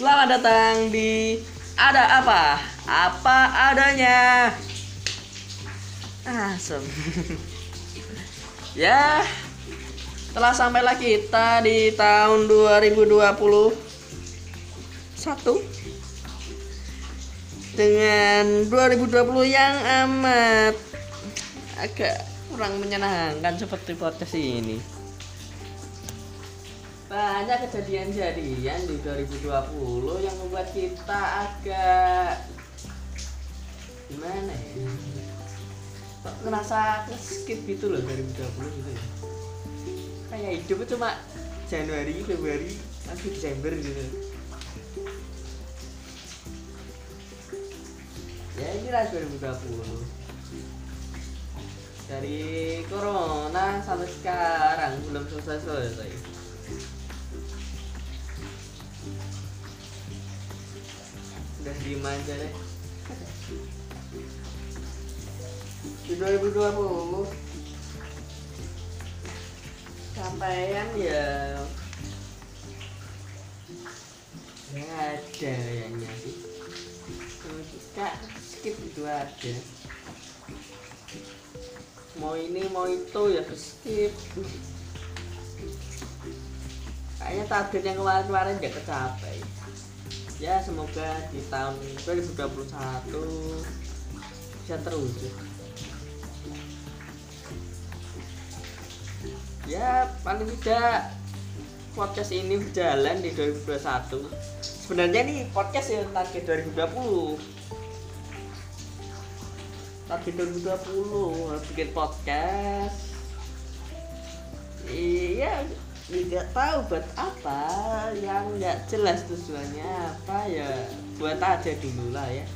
Selamat datang di Ada Apa? Apa adanya. Asem. ya, telah sampailah kita di tahun 2021 dengan 2020 yang amat agak kurang menyenangkan seperti podcast ini banyak kejadian-kejadian di 2020 yang membuat kita agak gimana ya? Kok ngerasa skip gitu loh 2020 gitu ya? Kayak hidup cuma Januari, Februari, sampai Desember gitu. Ya inilah 2020 dari corona sampai sekarang belum selesai udah diem aja deh. Di 2020 sampaian ya. Ya ada kayaknya sih kalau kita skip itu aja. Mau ini mau itu ya skip. Kayaknya target yang kemarin-kemarin nggak tercapai ya semoga di tahun 2021 bisa terwujud. Ya paling tidak podcast ini berjalan di 2021 sebenarnya nih podcast ya target 2020 target 2020 bikin podcast. Iya nggak tahu buat apa. Yang nggak jelas tujuannya apa ya buat aja dulu lah ya.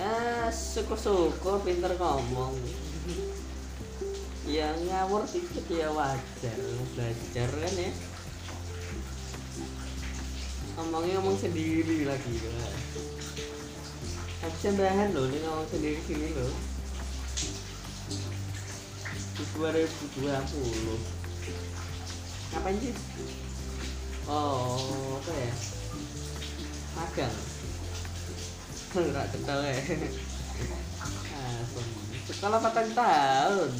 Ah syukur-syukur pinter ngomong. Ya ngawur dikit ya wajar. Belajar kan ya. Ngomongnya ngomong sendiri lagi ya. habisnya bahan loh ini ngomong sendiri sini loh. Di 2020 ngapain sih? Oh apa ya? Magang. Nggak kental ya. Sekolah patang tahun?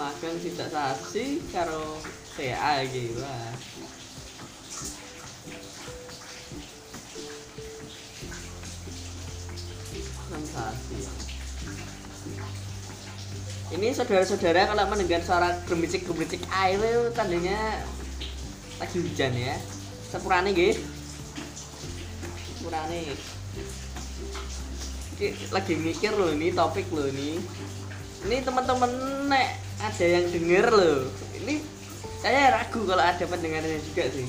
Magang tidak sasi karo CA gitu lah sensasi ini saudara-saudara kalau mendengar suara gemericik-gemericik air itu tandanya lagi hujan ya. Sepurane nggih. Sepurane. Lagi mikir loh ini topik loh ini. Ini teman-teman nek ada yang denger loh. Ini saya ragu kalau ada pendengarnya juga sih.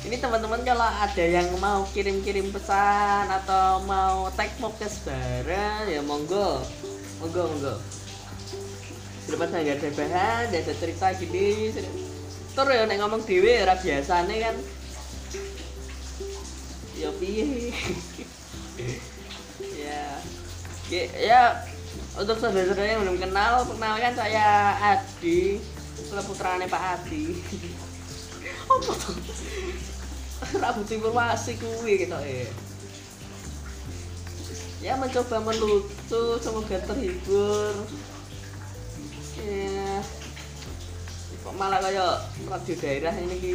Ini teman-teman kalau ada yang mau kirim-kirim pesan atau mau tag podcast bareng ya monggo. Monggo monggo saya nggak ada bahan ada cerita gini terus ya nek ngomong dewe ora biasane kan. Ya piye? Ya. Ya, ya untuk saudara-saudara yang belum kenal perkenalkan saya Adi putrane Pak Adi. Apa tuh? Rambut informasi kuwi gitu ya ya mencoba melucu semoga terhibur ya kok malah kayak radio daerah ini ki?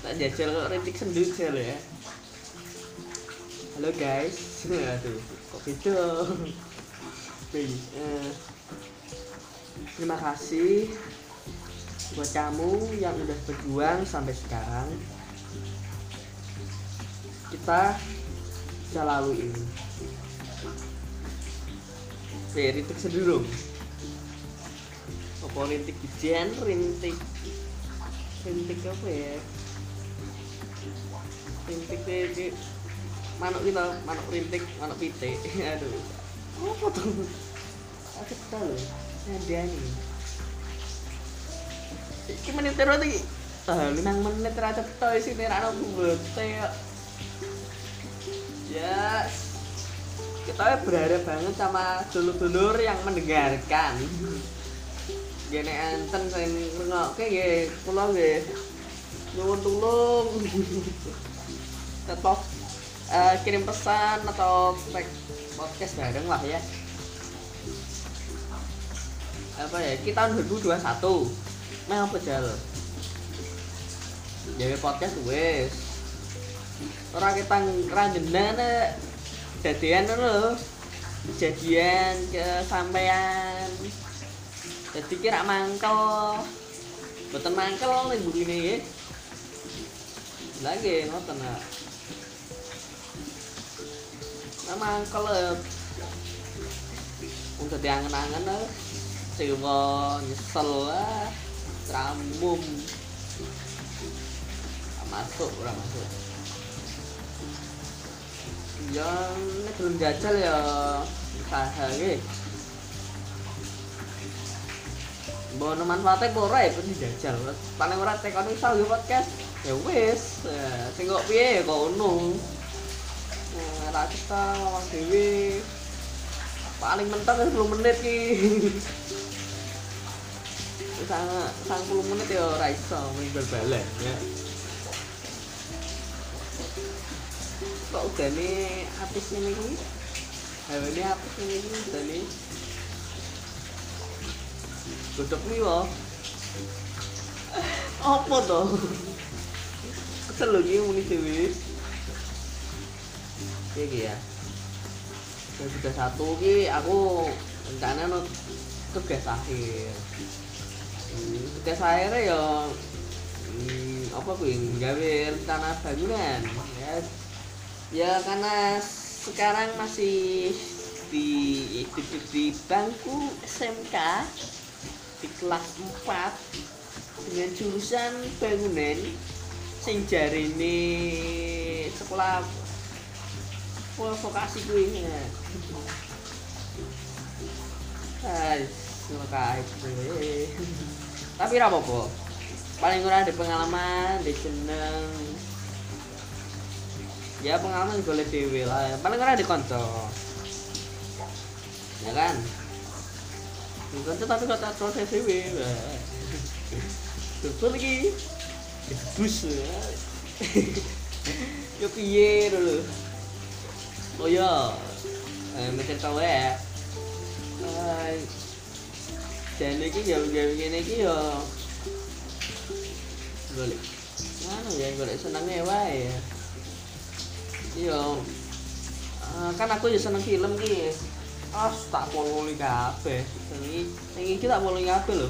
Tak jajal rintik sendu loh ya. Halo guys. Aduh kok beda uh, terima kasih buat kamu yang udah berjuang sampai sekarang. Kita bisa lalui ini. Oke, rintik sedulung apa rintik hujan rintik. Rintik apa ya? Rintik di manuk kita manuk rintik manuk pite aduh. Apa tuh aku tahu loh ada nih ini menit terus lagi ah lima menit terasa tahu sih nih anak bete ya kita berharap banget sama dulur-dulur yang mendengarkan gini enten sing ngrungokke nggih kula nggih. Nyuwun tulung. Tetap uh, kirim pesan atau tag podcast bareng lah ya. Apa ya kita tahun 2021 meh apa jal? Jadi podcast wes orang kita ranjenan jadian lo jadian ke jadi kira mangkel. Betul mangkel nih begini ya lagi ngoten nak. Nah mangkel untuk diangen-angen lah sewa nyesel lah ramum masuk orang masuk. Yang ini belum jajal ya usaha gitu Bono manfaatnya ora ya pun dijajal. Paling ora tekan misal yo podcast. Ya wis, ya, sing kok piye ya kok ono. Nah, ra kita awak dhewe paling mentok 10 menit ki. Sang 10 menit ya ora iso mung bal-balan ya. Kok udah nih artis ini ki? Ini artis ini udah nih Godok liwa. Apa to? Kesel lho iki muni dhewe. Iki ya. Ya sudah satu ki aku rencana no tugas akhir. Hmm, tugas akhir ya hmm, apa kuwi gawe rencana bangunan ya. Ya karena sekarang masih di di, di bangku SMK di kelas 4 dengan jurusan bangunan sing ini sekolah sekolah vokasi kuwi ya. Tapi ra apa Paling ora ada pengalaman, di seneng. Ya pengalaman boleh dewe lah. Paling ora ada kanca. Ya kan? Bukan tapi kata proses dewe betul lagi. Bus yo piye dulu? Oh ya eh macam tahu ya. Dan ini jauh gini ki yo golek. Mana ya golek senangnya wae ya. Iya kan aku ya seneng film ki ah tak pololi kabeh. Ini ini iki tak pololi kabeh lho.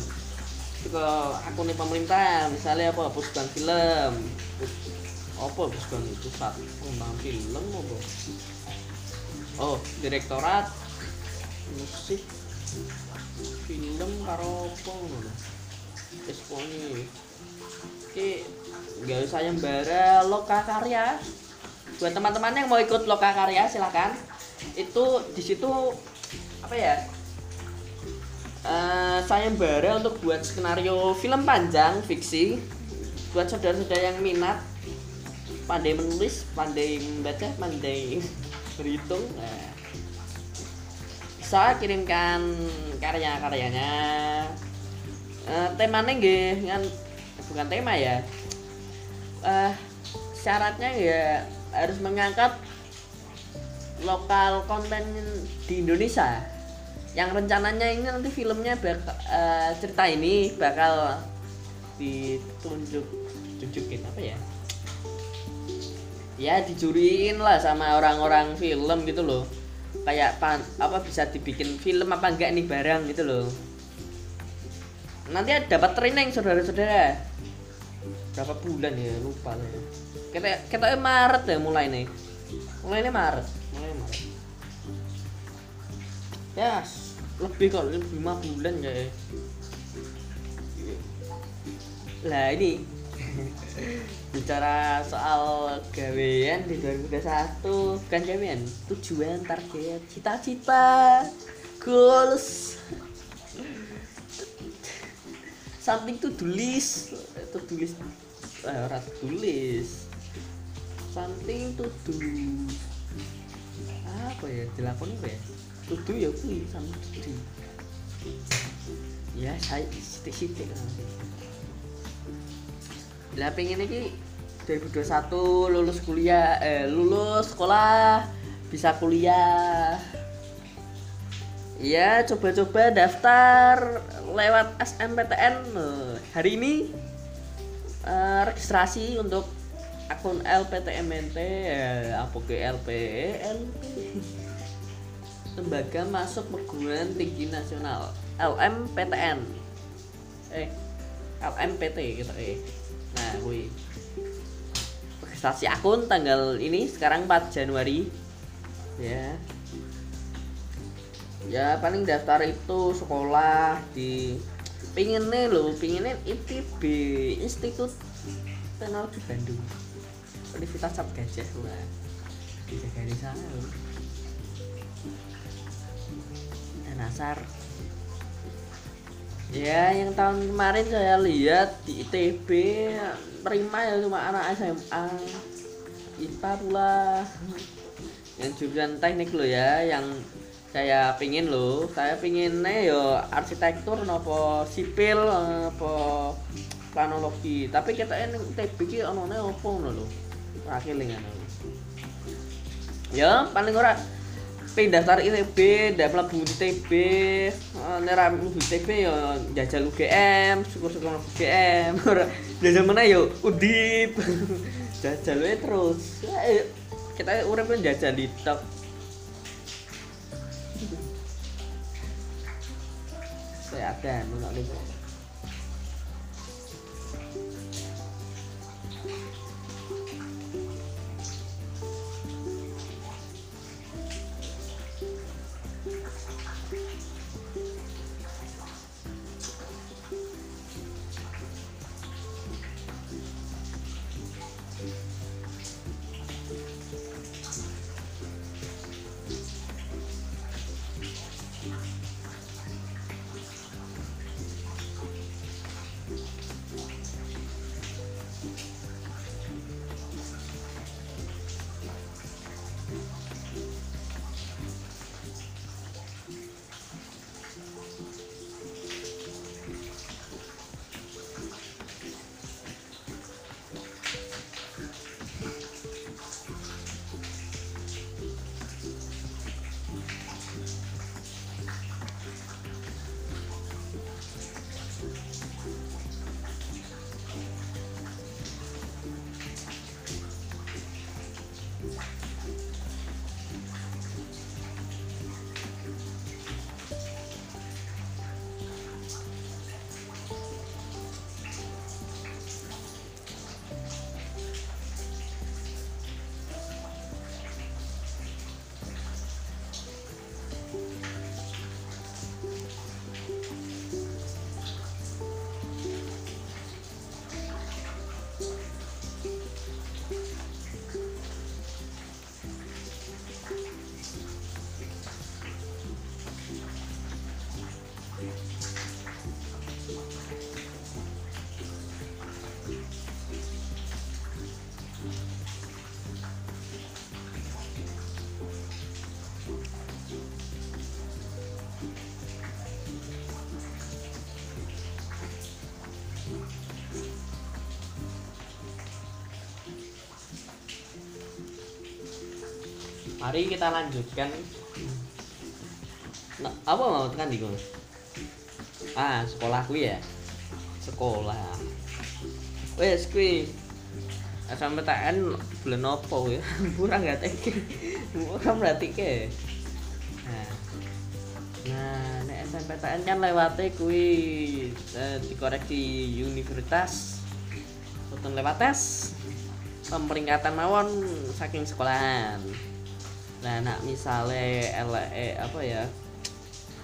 Ke akun pemerintah misalnya apa hapuskan film. Apa hapuskan itu saat ngembang film apa? Oh direktorat musik film karo apa ngono? Esponi Oke, nggak usah bara loka karya. Buat teman-teman yang mau ikut loka karya silahkan itu di situ apa ya? Uh, sayembara untuk buat skenario film panjang fiksi. Buat saudara-saudara yang minat. Pandai menulis pandai membaca pandai berhitung. Nah, bisa kirimkan karya-karyanya. Uh, temanya nggih kan bukan tema ya. Uh, syaratnya ya harus mengangkat lokal konten di Indonesia yang rencananya ini nanti filmnya bak uh, cerita ini bakal ditunjuk tunjukin apa ya? Ya dicuriin lah sama orang-orang film gitu loh. Kayak pan, apa bisa dibikin film apa enggak nih barang gitu loh. Nanti dapat training saudara-saudara. Berapa bulan ya? Lupa ya kita kita Maret ya mulai nih. Mulai ini Maret. Mulai Maret. Ya lebih lebih lima bulan ya lah ini bicara soal gawean di 2021 bukan gawean tujuan target cita-cita goals. Something to tulis to tulis eh, ora tulis something to do. Apa ya dilakukan apa ya tutu ya kuwi sama tutu. Ya saya sitik-sitik lah pengen iki 2021 lulus kuliah eh lulus sekolah bisa kuliah. Iya, coba-coba daftar lewat SMPTN. Hari ini eh, registrasi untuk akun LPTMNT eh, apa ke LP LP Lembaga Masuk Perguruan Tinggi Nasional LMPTN. Eh, LMPT gitu eh. Nah, wih. Registrasi akun tanggal ini sekarang 4 Januari. Ya ya paling daftar itu sekolah di pinginnya lo pinginnya ITB Institut Teknologi Bandung Universitas Cap Gajah dijaga di sana lo Nasar ya yang tahun kemarin saya lihat di ITB terima ya cuma anak SMA IPA pula yang jurusan teknik lo ya yang saya pingin lo saya pinginnya yo arsitektur nopo sipil apa planologi. Tapi kita ini TB ki onone opo ngono lho? Akhir ngono ya paling ora pindah daftar ITB ndak mlebu ITB nek ra mlebu ITB yo jajal UGM syukur-syukur UGM ora jajal mana yo Undip jajal terus. Kita urip jajal di top saya ada nggak Mari kita lanjutkan. Nah, apa mau tekan di Ah, sekolahku ya. Sekolah. Wes kuwi SMPTN bulan opo ya? Kurang gak teke. Bukan berarti ke. Nah. Nah, nek SMPTN kan lewate kuwi eh, dikoreksi universitas. Boten lewat tes. Pemeringkatan mawon saking sekolahan nah nak misale LE apa ya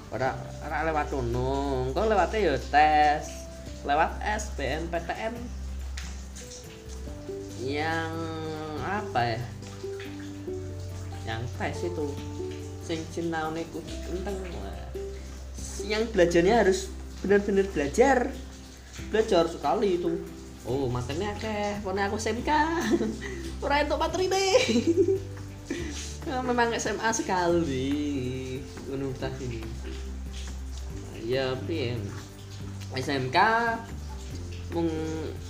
ora ora lewat tunung kok lewatnya ya tes lewat SBMPTN yang apa ya? Yang tes itu sing cinaune kudu kenteng yang belajarnya harus benar-benar belajar. Belajar sekali itu. Oh matanya kayak pokoknya aku SMK ora itu materi deh memang SMA sekali. Universitas ini. Ya tapi SMK mung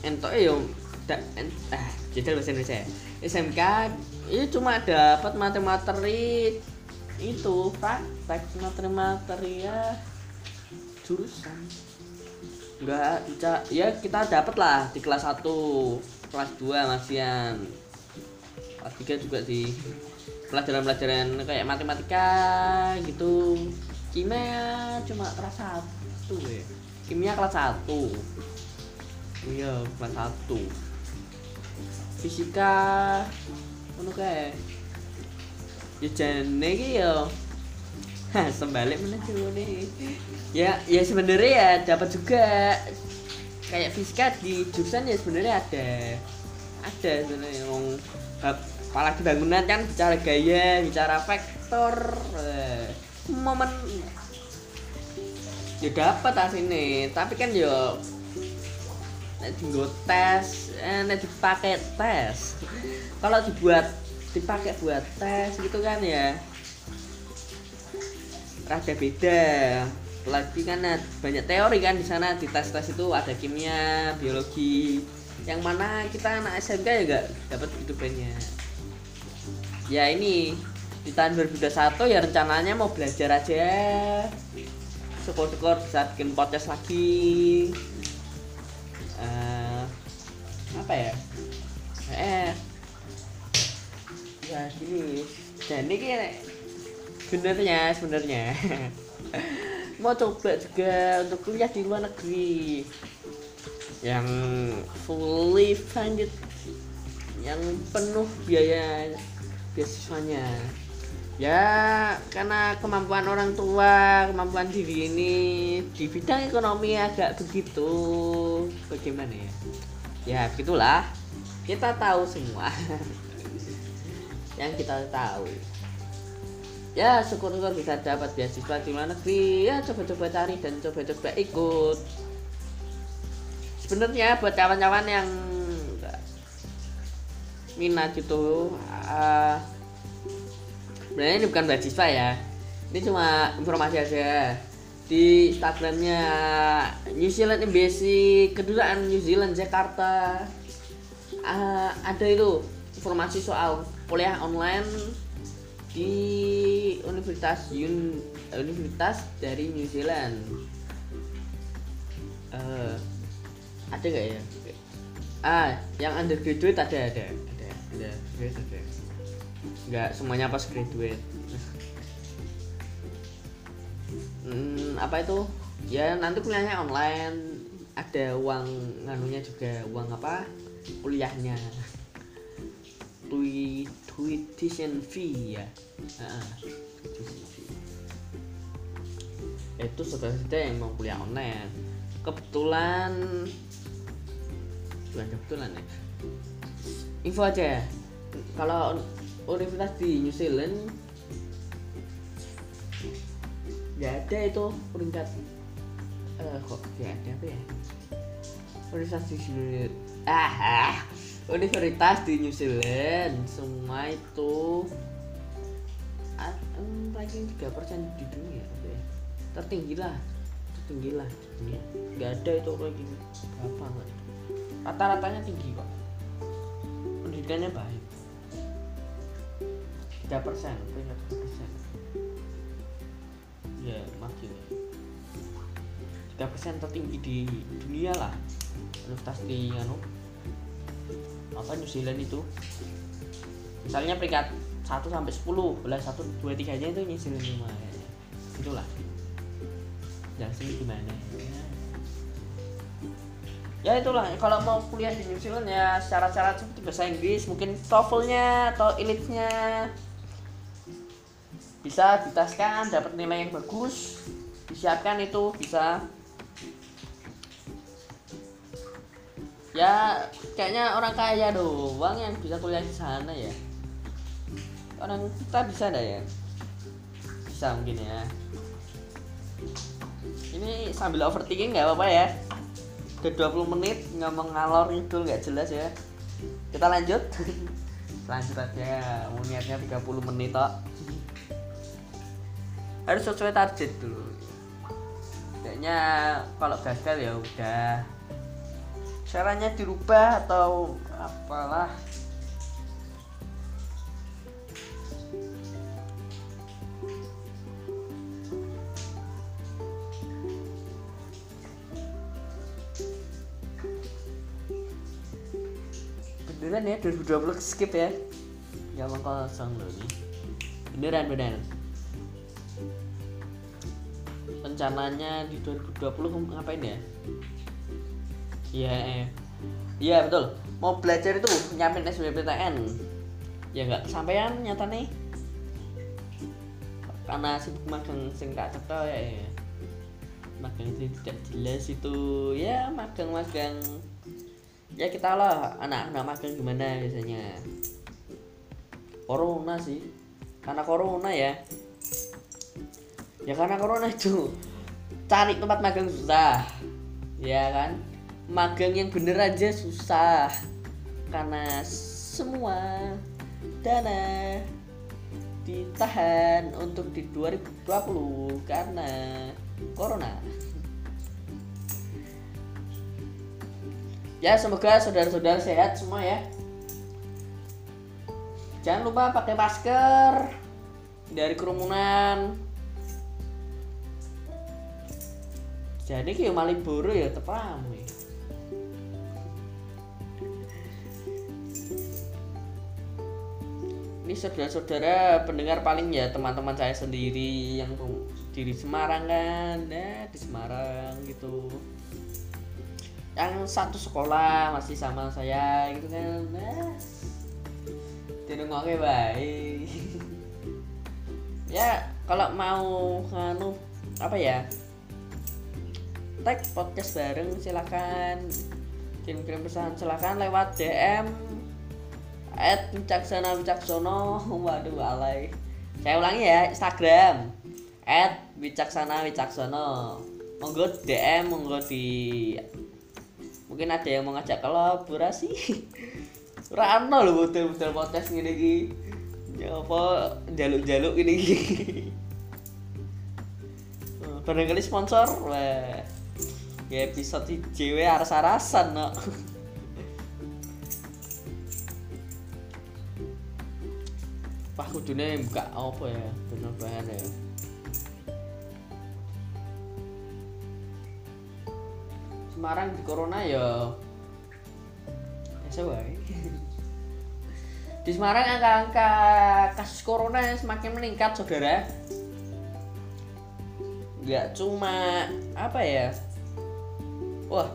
entok yo da, ah jajal bahasa Indonesia. Ya. SMK itu cuma dapat materi-materi itu praktek materi-materi ya. Jurusan. Enggak ya kita dapat lah di kelas 1 kelas 2 masian. Kelas 3 juga di pelajaran-pelajaran kayak matematika gitu. Kimia cuma kelas 1 ya. Kimia kelas 1 iya kelas 1 fisika ngono kae. Ya jane ya. Hah, sembalik mana nih ya ya sebenarnya ya dapat juga. Kayak fisika di jurusan ya sebenarnya ada. Ada sebenarnya bab- apalagi bangunan kan bicara gaya bicara vektor. Eh, momen. Ya dapat asine tapi kan yo nek dienggo tes eh, nek dipakai tes. Kalau dibuat dipakai buat tes gitu kan ya rada beda. Lagi kan banyak teori kan di sana di tes tes itu ada kimia biologi. Yang mana kita anak SMK ya gak dapat itu banyak ya ini di tahun 2021 ya rencananya mau belajar aja. Syukur-syukur bisa bikin podcast lagi. Eh, apa ya? Eh ya gini. Dan ini kayak sebenarnya sebenarnya. Mau coba juga untuk kuliah di luar negeri. Yang fully funded yang penuh biaya beasiswanya. Ya karena kemampuan orang tua kemampuan diri ini di bidang ekonomi agak begitu. Bagaimana ya? Ya begitulah. Kita tahu semua. Yang kita tahu. Ya syukur-syukur bisa dapat beasiswa di luar negeri. Ya coba-coba cari dan coba-coba ikut. Sebenarnya buat kawan-kawan yang minat gitu. Uh, sebenarnya ini bukan beasiswa ya. Ini cuma informasi aja. Di Instagramnya New Zealand Embassy kedutaan New Zealand Jakarta. Uh, ada itu informasi soal kuliah online di Universitas Yun Universitas dari New Zealand. Eh, ada nggak ya? Ah yang undergraduate ada ada ada. nggak semuanya pas graduate. Hmm, apa itu? Ya nanti kuliahnya online. Ada uang nganunya juga uang apa? Kuliahnya. Tui, tuition fee ya. Fee. itu saudara-saudara yang mau kuliah online. Kebetulan bukan kebetulan ya info aja kalau universitas di New Zealand nggak ada itu peringkat eh kok nggak ada apa ya? Universitas di New Zealand ah, ah. Universitas di New Zealand semua itu ranking tiga persen di dunia apa ya? Tertinggi lah tertinggi lah dunia. Nggak ada itu ranking berapa nggak rata-ratanya tinggi kok pendidikannya baik. Tiga persen peringkat tiga persen. Ya makin. Tiga persen tertinggi di dunia lah. Universitas di anu apa New Zealand itu. Misalnya peringkat 1 sampai 10 belas 1 2 3 nya itu New Zealand kayaknya. itulah. Yang sini gimana ya itulah. Kalau mau kuliah di New Zealand ya syarat-syarat seperti bahasa Inggris mungkin TOEFL-nya atau IELTS-nya bisa ditaskan dapat nilai yang bagus. Disiapkan itu bisa. Ya kayaknya orang kaya doang yang bisa kuliah di sana ya. Orang kita bisa dah ya. Bisa mungkin ya. Ini sambil overthinking nggak apa-apa ya udah 20 menit ngomong ngalor itu nggak jelas ya. Kita lanjut. Lanjut aja mau niatnya 30 menit tok. Harus sesuai target dulu. Kayaknya kalau gagal ya udah. Caranya dirubah atau apalah beneran ya 2020 skip ya. Mau kosong loh nih. Beneran beneran rencananya di 2020 ngapain ya? Iya eh. iya betul. Mau belajar itu nyampein SBMPTN ya nggak kesampaian nyata nih. Karena sibuk magang sing tak ya, ya. Magang sing tidak jelas itu. Ya magang-magang ya kita lah anak-anak magang gimana biasanya. Corona sih. Karena corona ya. Ya karena corona itu cari tempat magang susah. Ya kan? Magang yang bener aja susah. Karena semua dana ditahan untuk di 2020 karena corona ya semoga saudara-saudara sehat semua ya. Jangan lupa pakai masker dari kerumunan. Jadi kayak Malioboro ya tetap ini saudara-saudara pendengar paling ya teman-teman saya sendiri yang di Semarang kan. Ya di Semarang gitu yang satu sekolah masih sama saya gitu kan. Nah oke baik. Ya kalau mau anu apa ya? Tag podcast bareng silakan. Kirim-kirim pesan silakan lewat DM at wicaksana wicaksono waduh alay. Saya ulangi ya Instagram at wicaksana wicaksono monggo DM monggo di mungkin ada yang mau ngajak kolaborasi? Rano loh betul-betul podcast ini lagi ya apa jaluk-jaluk ini barangkali sponsor wah ya episode JW aras-arasan no. Wah kudune buka apa ya? Bener bahan ya Semarang di corona ya. Biasa wae di Semarang angka-angka kasus corona semakin meningkat saudara. Nggak cuma apa ya? Wah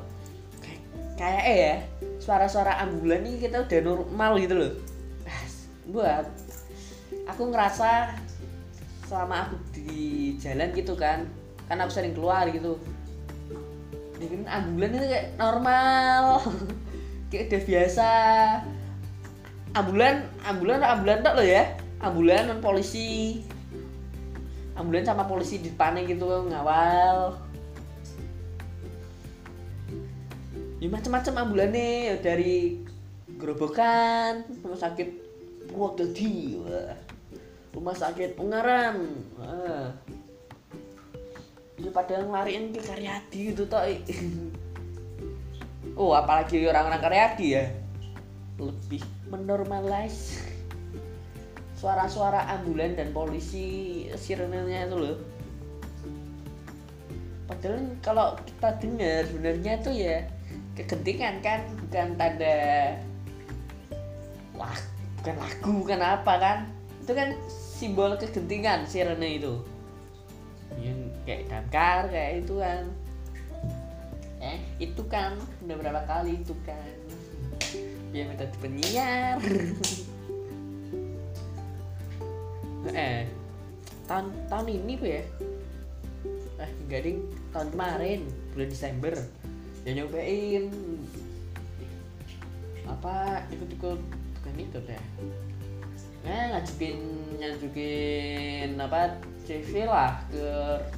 kayak eh ya suara-suara ambulan ini kita udah normal gitu loh. Buat aku ngerasa selama aku di jalan gitu kan kan aku sering keluar gitu bikin ambulan itu kayak normal. Kayak udah biasa. Ambulan ambulan ambulan tak lo ya. Ambulan non polisi. Ambulan sama polisi di depannya gitu ngawal. Ya macam-macam ambulannya dari gerobokan rumah sakit Purwodadi rumah sakit Ungaran ya pada ngelariin ke Karyadi gitu toh. Oh apalagi orang-orang Karyadi ya. Lebih menormalize suara-suara ambulan dan polisi sirenenya itu loh. Padahal kalau kita dengar sebenarnya itu ya kegentingan kan bukan tanda wah bukan lagu bukan apa kan. Itu kan simbol kegentingan sirene itu yang kayak damkar kayak itu kan. Eh itu kan. Udah berapa kali itu kan. Dia minta penyiar eh tahun tahun ini bu ya? Eh enggak ding tahun kemarin bulan Desember ya nyobain. Apa ikut-ikut bukan ikut ya eh ngajukin ngajukin apa CV lah ke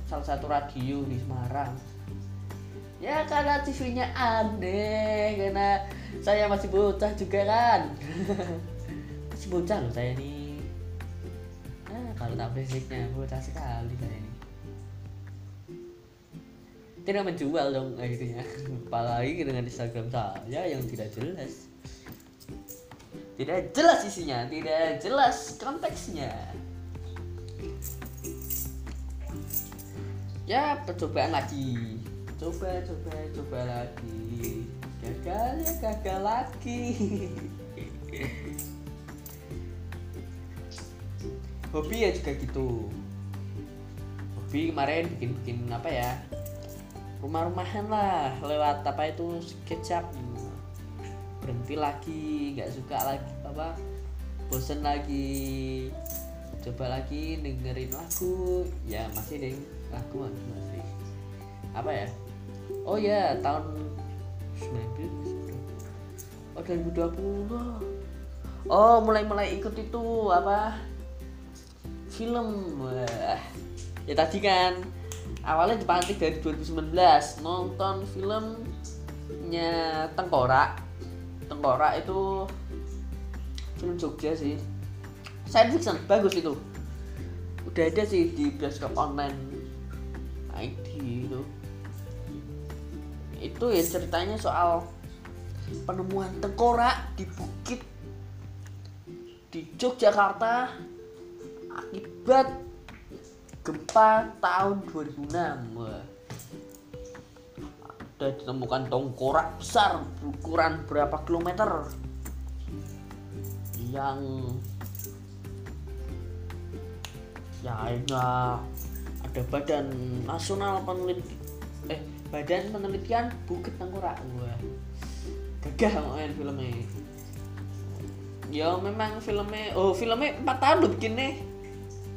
salah satu radio di Semarang. Ya karena TV-nya aneh karena saya masih bocah juga kan. Masih bocah loh saya nih nah kalau tak basicnya bocah sekali saya ini. Tidak menjual dong akhirnya. Apalagi dengan Instagram saya yang tidak jelas. Tidak jelas isinya tidak jelas konteksnya ya percobaan lagi. Coba coba coba lagi. Gagal ya gagal lagi. Hobi ya juga gitu. Hobi kemarin bikin bikin apa ya? Rumah-rumahan lah lewat apa itu sketchup. Berhenti lagi nggak suka lagi apa bosen lagi. Coba lagi dengerin lagu. Ya masih deh lagu masih apa ya? Oh ya tahun 19 oh 2020 oh mulai mulai ikut itu apa? Film. Wah. Ya tadi kan awalnya dipantik dari 2019 nonton filmnya Tengkorak. Tengkorak itu film Jogja sih. Science fiction bagus itu. Udah ada sih di bioskop online ID itu itu ya ceritanya soal penemuan tengkorak di bukit di Yogyakarta akibat gempa tahun 2006 Wah. ada ditemukan tongkorak besar berukuran berapa kilometer? Yang ya ada ada badan nasional peneliti eh badan penelitian bukit tengkorak wah gagah main filmnya. Ya memang filmnya oh filmnya empat tahun lo bikin nih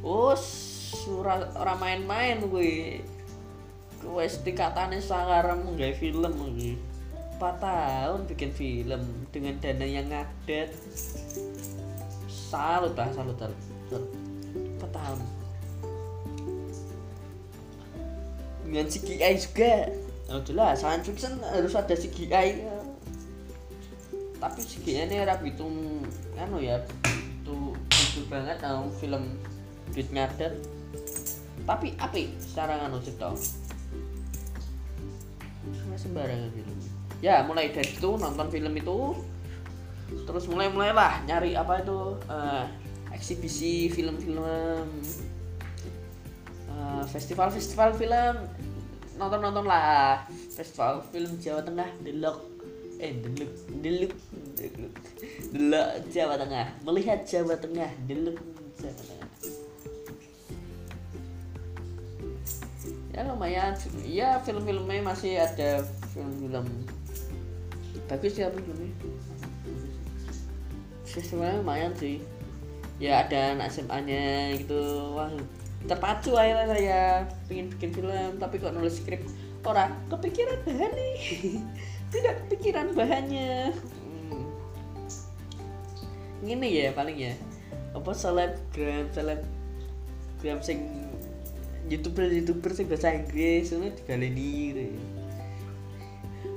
oh surah orang main-main gue gue tingkatannya sangaram nggak film gue empat tahun bikin film dengan dana yang ngadet. Salut lah salut salut. Empat tahun dengan CGI juga. Oh jelas science fiction harus ada CGI ya. tapi CGI ini rap itu anu ya itu itu banget dong film duit ngadet tapi api secara nganu cerita. Nggak sembarangan film ya mulai dari itu nonton film itu. Terus mulai mulailah nyari apa itu uh, eksibisi film-film festival-festival film. Nonton-nonton lah. Festival film Jawa Tengah Delok. Eh Delok Delok Delok Jawa Tengah. Melihat Jawa Tengah Delok Jawa Tengah. Ya lumayan. Ya film-filmnya masih ada film-film. Bagus ya filmnya? Sebenarnya lumayan sih. Ya ada anak SMA nya gitu. Wah terpacu akhirnya saya pengen bikin film tapi kok nulis skrip. Orang kepikiran bahan nih. Tidak kepikiran bahannya. Hmm. ini ya paling ya. Apa selebgram selebgram sing youtuber youtuber sih bahasa Inggris itu dibaleni gitu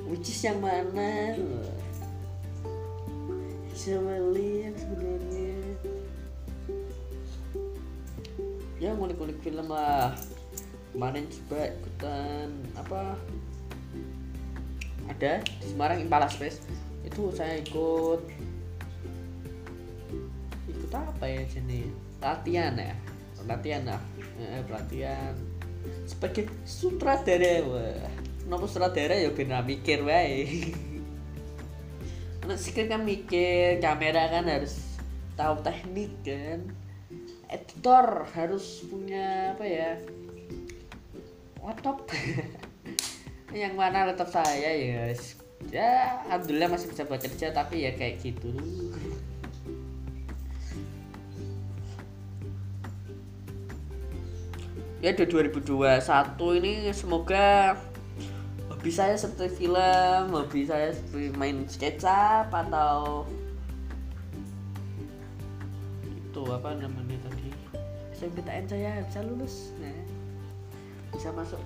which is yang mana? Siapa yang sebenarnya ya ngulik-ngulik film lah. Kemarin coba ikutan apa? Ada di Semarang Impala Space itu saya ikut. Ikut apa ya jenis latihan ya? Latihan lah. Eh, pelatihan. Sebagai sutradara wah. Nopo sutradara? Ya benar mikir wae. Anak skrip kan mikir kamera kan harus tahu teknik kan editor harus punya apa ya laptop. Yang mana laptop saya ya ya alhamdulillah masih bisa buat kerja tapi ya kayak gitu. Ya di 2021 ini semoga hobi saya seperti film hobi saya seperti main sketsa atau itu apa namanya tadi SMPTN saya bisa lulus. Nah bisa masuk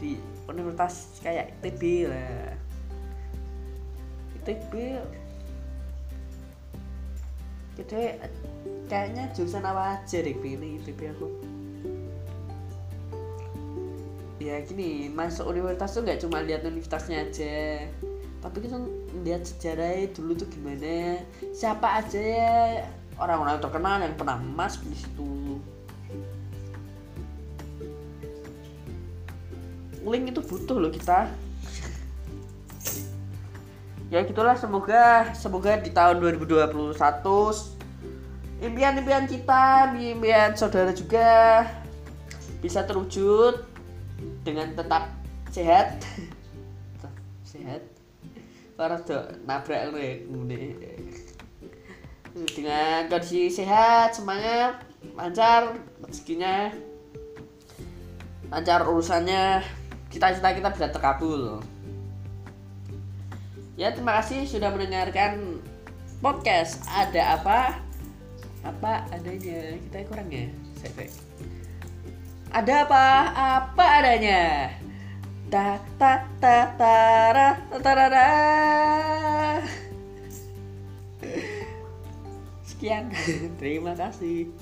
di universitas kayak ITB lah. ITB itu kayaknya jurusan apa aja deh pilih ITB aku. Ya gini masuk universitas tuh nggak cuma lihat universitasnya aja. Tapi kita lihat sejarahnya dulu tuh gimana siapa aja ya orang-orang terkenal yang pernah masuk di situ. Link itu butuh loh kita. Ya gitulah semoga semoga di tahun 2021 impian-impian kita impian saudara juga bisa terwujud dengan tetap sehat. Sehat. Para nabrak dengan kondisi sehat semangat lancar rezekinya lancar urusannya cita-cita kita bisa terkabul. Ya terima kasih sudah mendengarkan podcast ada apa? Apa adanya? Kita kurang ya? Saya ada apa? Apa adanya? Ta ta ta ta ta ta sekian. Terima kasih